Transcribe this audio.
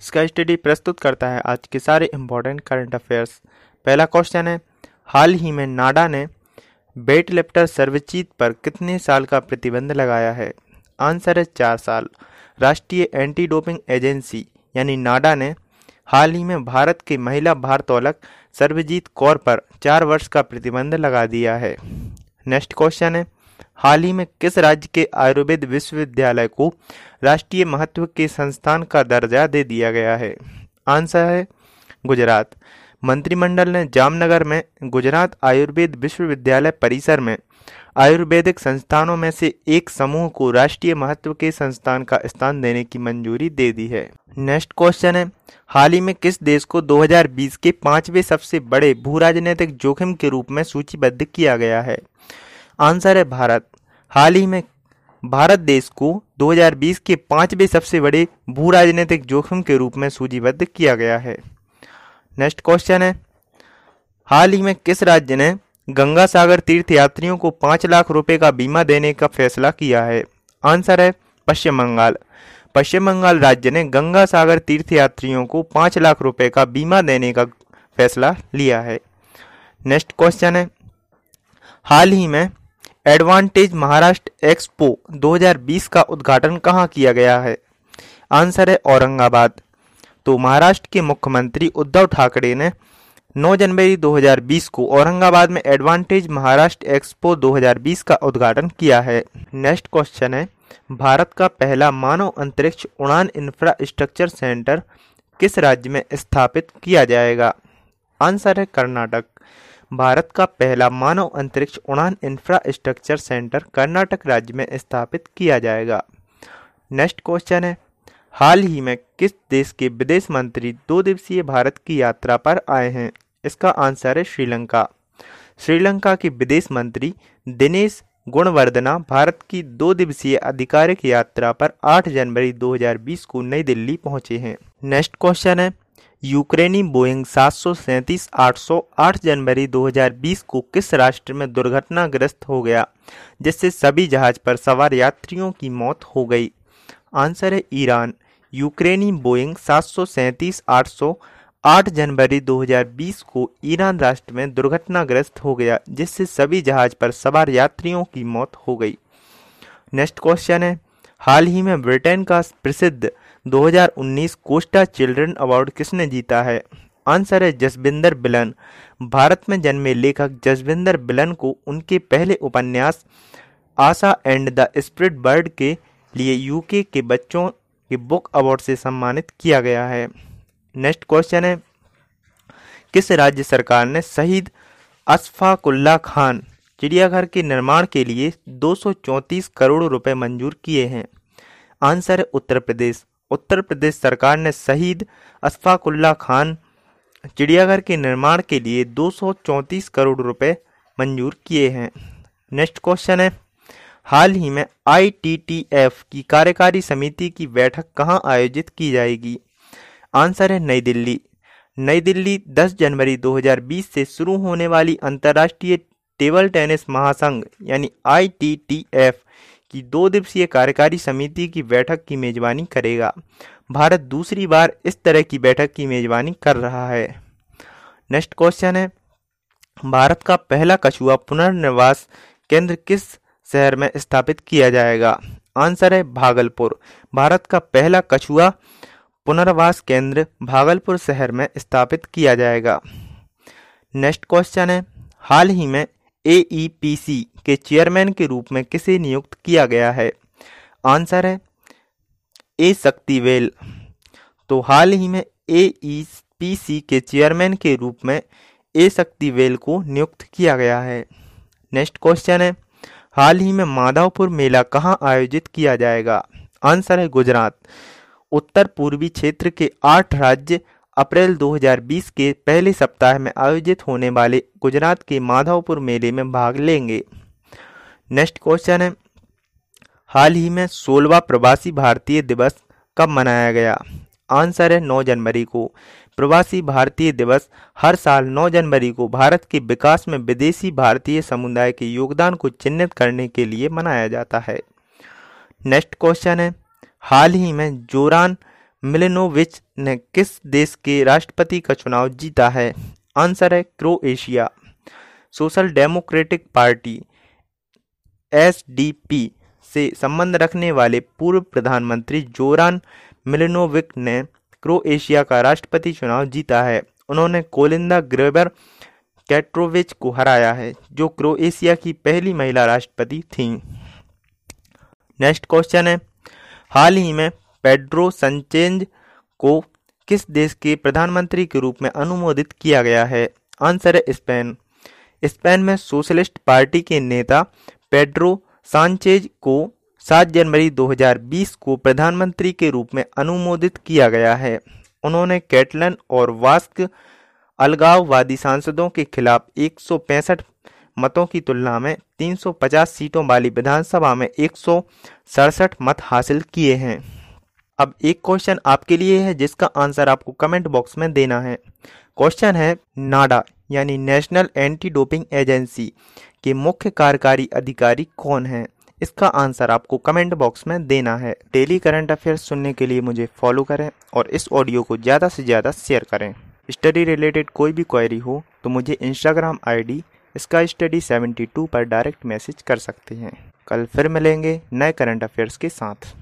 इसका स्टडी प्रस्तुत करता है आज के सारे इंपॉर्टेंट करंट अफेयर्स पहला क्वेश्चन है, हाल ही में नाडा ने बेट लिफ्टर सर्वजीत पर कितने साल का प्रतिबंध लगाया है? आंसर है चार साल। राष्ट्रीय एंटी डोपिंग एजेंसी यानी नाडा ने हाल ही में भारत के महिला भारतोलक सर्वजीत कौर पर चार वर्ष का प्रतिबंध लगा दिया है। नेक्स्ट क्वेश्चन है हाल ही में किस राज्य के आयुर्वेद विश्वविद्यालय को राष्ट्रीय महत्व के संस्थान का दर्जा दे दिया गया है? आंसर है गुजरात। मंत्रिमंडल ने जामनगर में गुजरात आयुर्वेद विश्वविद्यालय परिसर में आयुर्वेदिक संस्थानों में से एक समूह को राष्ट्रीय महत्व के संस्थान का स्थान देने की मंजूरी दे दी है। नेक्स्ट क्वेश्चन है, हाल ही में किस देश को 2020 के पाँचवें सबसे बड़े भू राजनीतिक जोखिम के रूप में सूचीबद्ध किया गया है? आंसर है भारत। हाल ही में भारत देश को 2020 के पाँचवें सबसे बड़े भू राजनीतिक जोखिम के रूप में सूचीबद्ध किया गया है। नेक्स्ट क्वेश्चन है, हाल ही में किस राज्य ने गंगा सागर तीर्थ यात्रियों को पाँच लाख रुपए का बीमा देने का फैसला किया है? आंसर है, पश्चिम बंगाल। पश्चिम बंगाल राज्य ने गंगा सागर तीर्थ यात्रियों को पाँच लाख रुपए का बीमा देने का फैसला लिया है। नेक्स्ट क्वेश्चन है, हाल ही में एडवांटेज महाराष्ट्र एक्सपो 2020 का उद्घाटन कहाँ किया गया है? आंसर है औरंगाबाद। तो महाराष्ट्र के मुख्यमंत्री उद्धव ठाकरे ने 9 जनवरी 2020 को औरंगाबाद में एडवांटेज महाराष्ट्र एक्सपो 2020 का उद्घाटन किया है। नेक्स्ट क्वेश्चन है, भारत का पहला मानव अंतरिक्ष उड़ान इंफ्रास्ट्रक्चर सेंटर किस राज्य में स्थापित किया जाएगा? आंसर है कर्नाटक। भारत का पहला मानव अंतरिक्ष उड़ान इंफ्रास्ट्रक्चर सेंटर कर्नाटक राज्य में स्थापित किया जाएगा। नेक्स्ट क्वेश्चन है, हाल ही में किस देश के विदेश मंत्री दो दिवसीय भारत की यात्रा पर आए हैं? इसका आंसर है श्रीलंका। श्रीलंका के विदेश मंत्री दिनेश गुणवर्धना भारत की दो दिवसीय आधिकारिक यात्रा पर 8 जनवरी 2020 को नई दिल्ली पहुँचे हैं। नेक्स्ट क्वेश्चन है यूक्रेनी बोइंग सात सौ सैंतीस आठ सौ आठ जनवरी 2020 को किस राष्ट्र में दुर्घटनाग्रस्त हो गया, जिससे सभी जहाज़ पर सवार यात्रियों की मौत हो गई? आंसर है ईरान। यूक्रेनी बोइंग सात सौ सैंतीस आठ सौ आठ जनवरी 2020 को ईरान राष्ट्र में दुर्घटनाग्रस्त हो गया, जिससे सभी जहाज़ पर सवार यात्रियों की मौत हो गई। नेक्स्ट क्वेश्चन है, हाल ही में ब्रिटेन का प्रसिद्ध 2019 कोस्टा चिल्ड्रन अवार्ड किसने जीता है? आंसर है जसविंदर बिलन। भारत में जन्मे लेखक जसविंदर बिलन को उनके पहले उपन्यास, Asha and the spirit bird के लिए यूके के बच्चों के बुक अवार्ड से सम्मानित किया गया है। नेक्स्ट क्वेश्चन है, किस राज्य सरकार ने शहीद अशफाकुल्ला खान चिड़ियाघर के निर्माण के लिए 234 करोड़ रुपए मंजूर किए हैं? आंसर है उत्तर प्रदेश। उत्तर प्रदेश सरकार ने शहीद अशफाकुल्ला खान चिड़ियाघर के निर्माण के लिए 234 करोड़ रुपए मंजूर किए हैं। नेक्स्ट क्वेश्चन है, हाल ही में आईटीटीएफ की कार्यकारी समिति की बैठक कहाँ आयोजित की जाएगी? आंसर है नई दिल्ली। नई दिल्ली 10 जनवरी 2020 से शुरू होने वाली अंतर्राष्ट्रीय टेबल टेनिस महासंघ यानी आईटीटीएफ की दो दिवसीय कार्यकारी समिति की बैठक की मेजबानी करेगा। भारत दूसरी बार इस तरह की बैठक की मेजबानी कर रहा है। नेक्स्ट क्वेश्चन है, भारत का पहला कछुआ पुनर्निवास केंद्र किस शहर में स्थापित किया जाएगा? आंसर है भागलपुर। भारत का पहला कछुआ पुनर्वास केंद्र भागलपुर शहर में स्थापित किया जाएगा। नेक्स्ट क्वेश्चन है, हाल ही में ए के चेयरमैन के रूप में किसे नियुक्त किया गया है? आंसर है ए शक्तिवेल। तो हाल ही में ए के चेयरमैन के रूप में ए शक्तिवेल को नियुक्त किया गया है। नेक्स्ट क्वेश्चन है, हाल ही में माधवपुर मेला कहाँ आयोजित किया जाएगा? आंसर है, गुजरात। उत्तर पूर्वी क्षेत्र के आठ राज्य अप्रैल 2020 के पहले सप्ताह में आयोजित होने वाले गुजरात के माधवपुर मेले में भाग लेंगे। नेक्स्ट क्वेश्चन है, हाल ही में सोलवा प्रवासी भारतीय दिवस कब मनाया गया? आंसर है 9 जनवरी को। प्रवासी भारतीय दिवस हर साल 9 जनवरी को भारत के विकास में विदेशी भारतीय समुदाय के योगदान को चिन्हित करने के लिए मनाया जाता है। नेक्स्ट क्वेश्चन है, हाल ही में जोरान मिलिनोविच ने किस देश के राष्ट्रपति का चुनाव जीता है? आंसर है Croatia. Social democratic party, SDP से संबंध रखने वाले पूर्व प्रधानमंत्री जोरान मिलेनोविक ने क्रोएशिया का राष्ट्रपति चुनाव जीता है। उन्होंने कोलिंदा ग्रेबर कैट्रोविच को हराया है, जो क्रोएशिया की पहली महिला राष्ट्रपति थीं। नेक्स्ट क्वेश्चन है, हाल ही में पेड्रो संचेंज को किस देश के प्रधानमंत्री के रूप में अनुमोदित किया गया है? आंसर है स्पेन। स्पेन में सोशलिस्ट पार्टी के नेता पेड्रो सांचेज को 7 जनवरी 2020 को प्रधानमंत्री के रूप में अनुमोदित किया गया है। उन्होंने कैटलन और वास्क अलगाववादी सांसदों के खिलाफ एक सौ पैंसठ मतों की तुलना में 350 सीटों वाली विधानसभा में एक सौ सड़सठ मत हासिल किए हैं। अब एक क्वेश्चन आपके लिए है, जिसका आंसर आपको कमेंट बॉक्स में देना है। क्वेश्चन है, नाडा, यानी नेशनल एंटी डोपिंग एजेंसी के मुख्य कार्यकारी अधिकारी कौन है? इसका आंसर आपको कमेंट बॉक्स में देना है। डेली करंट अफेयर्स सुनने के लिए मुझे फॉलो करें और इस ऑडियो को ज़्यादा से ज़्यादा शेयर करें। स्टडी रिलेटेड कोई भी क्वेरी हो तो मुझे इंस्टाग्राम आईडी इसका स्टडी 72 पर डायरेक्ट मैसेज कर सकते हैं। कल फिर मिलेंगे नए करंट अफेयर्स के साथ।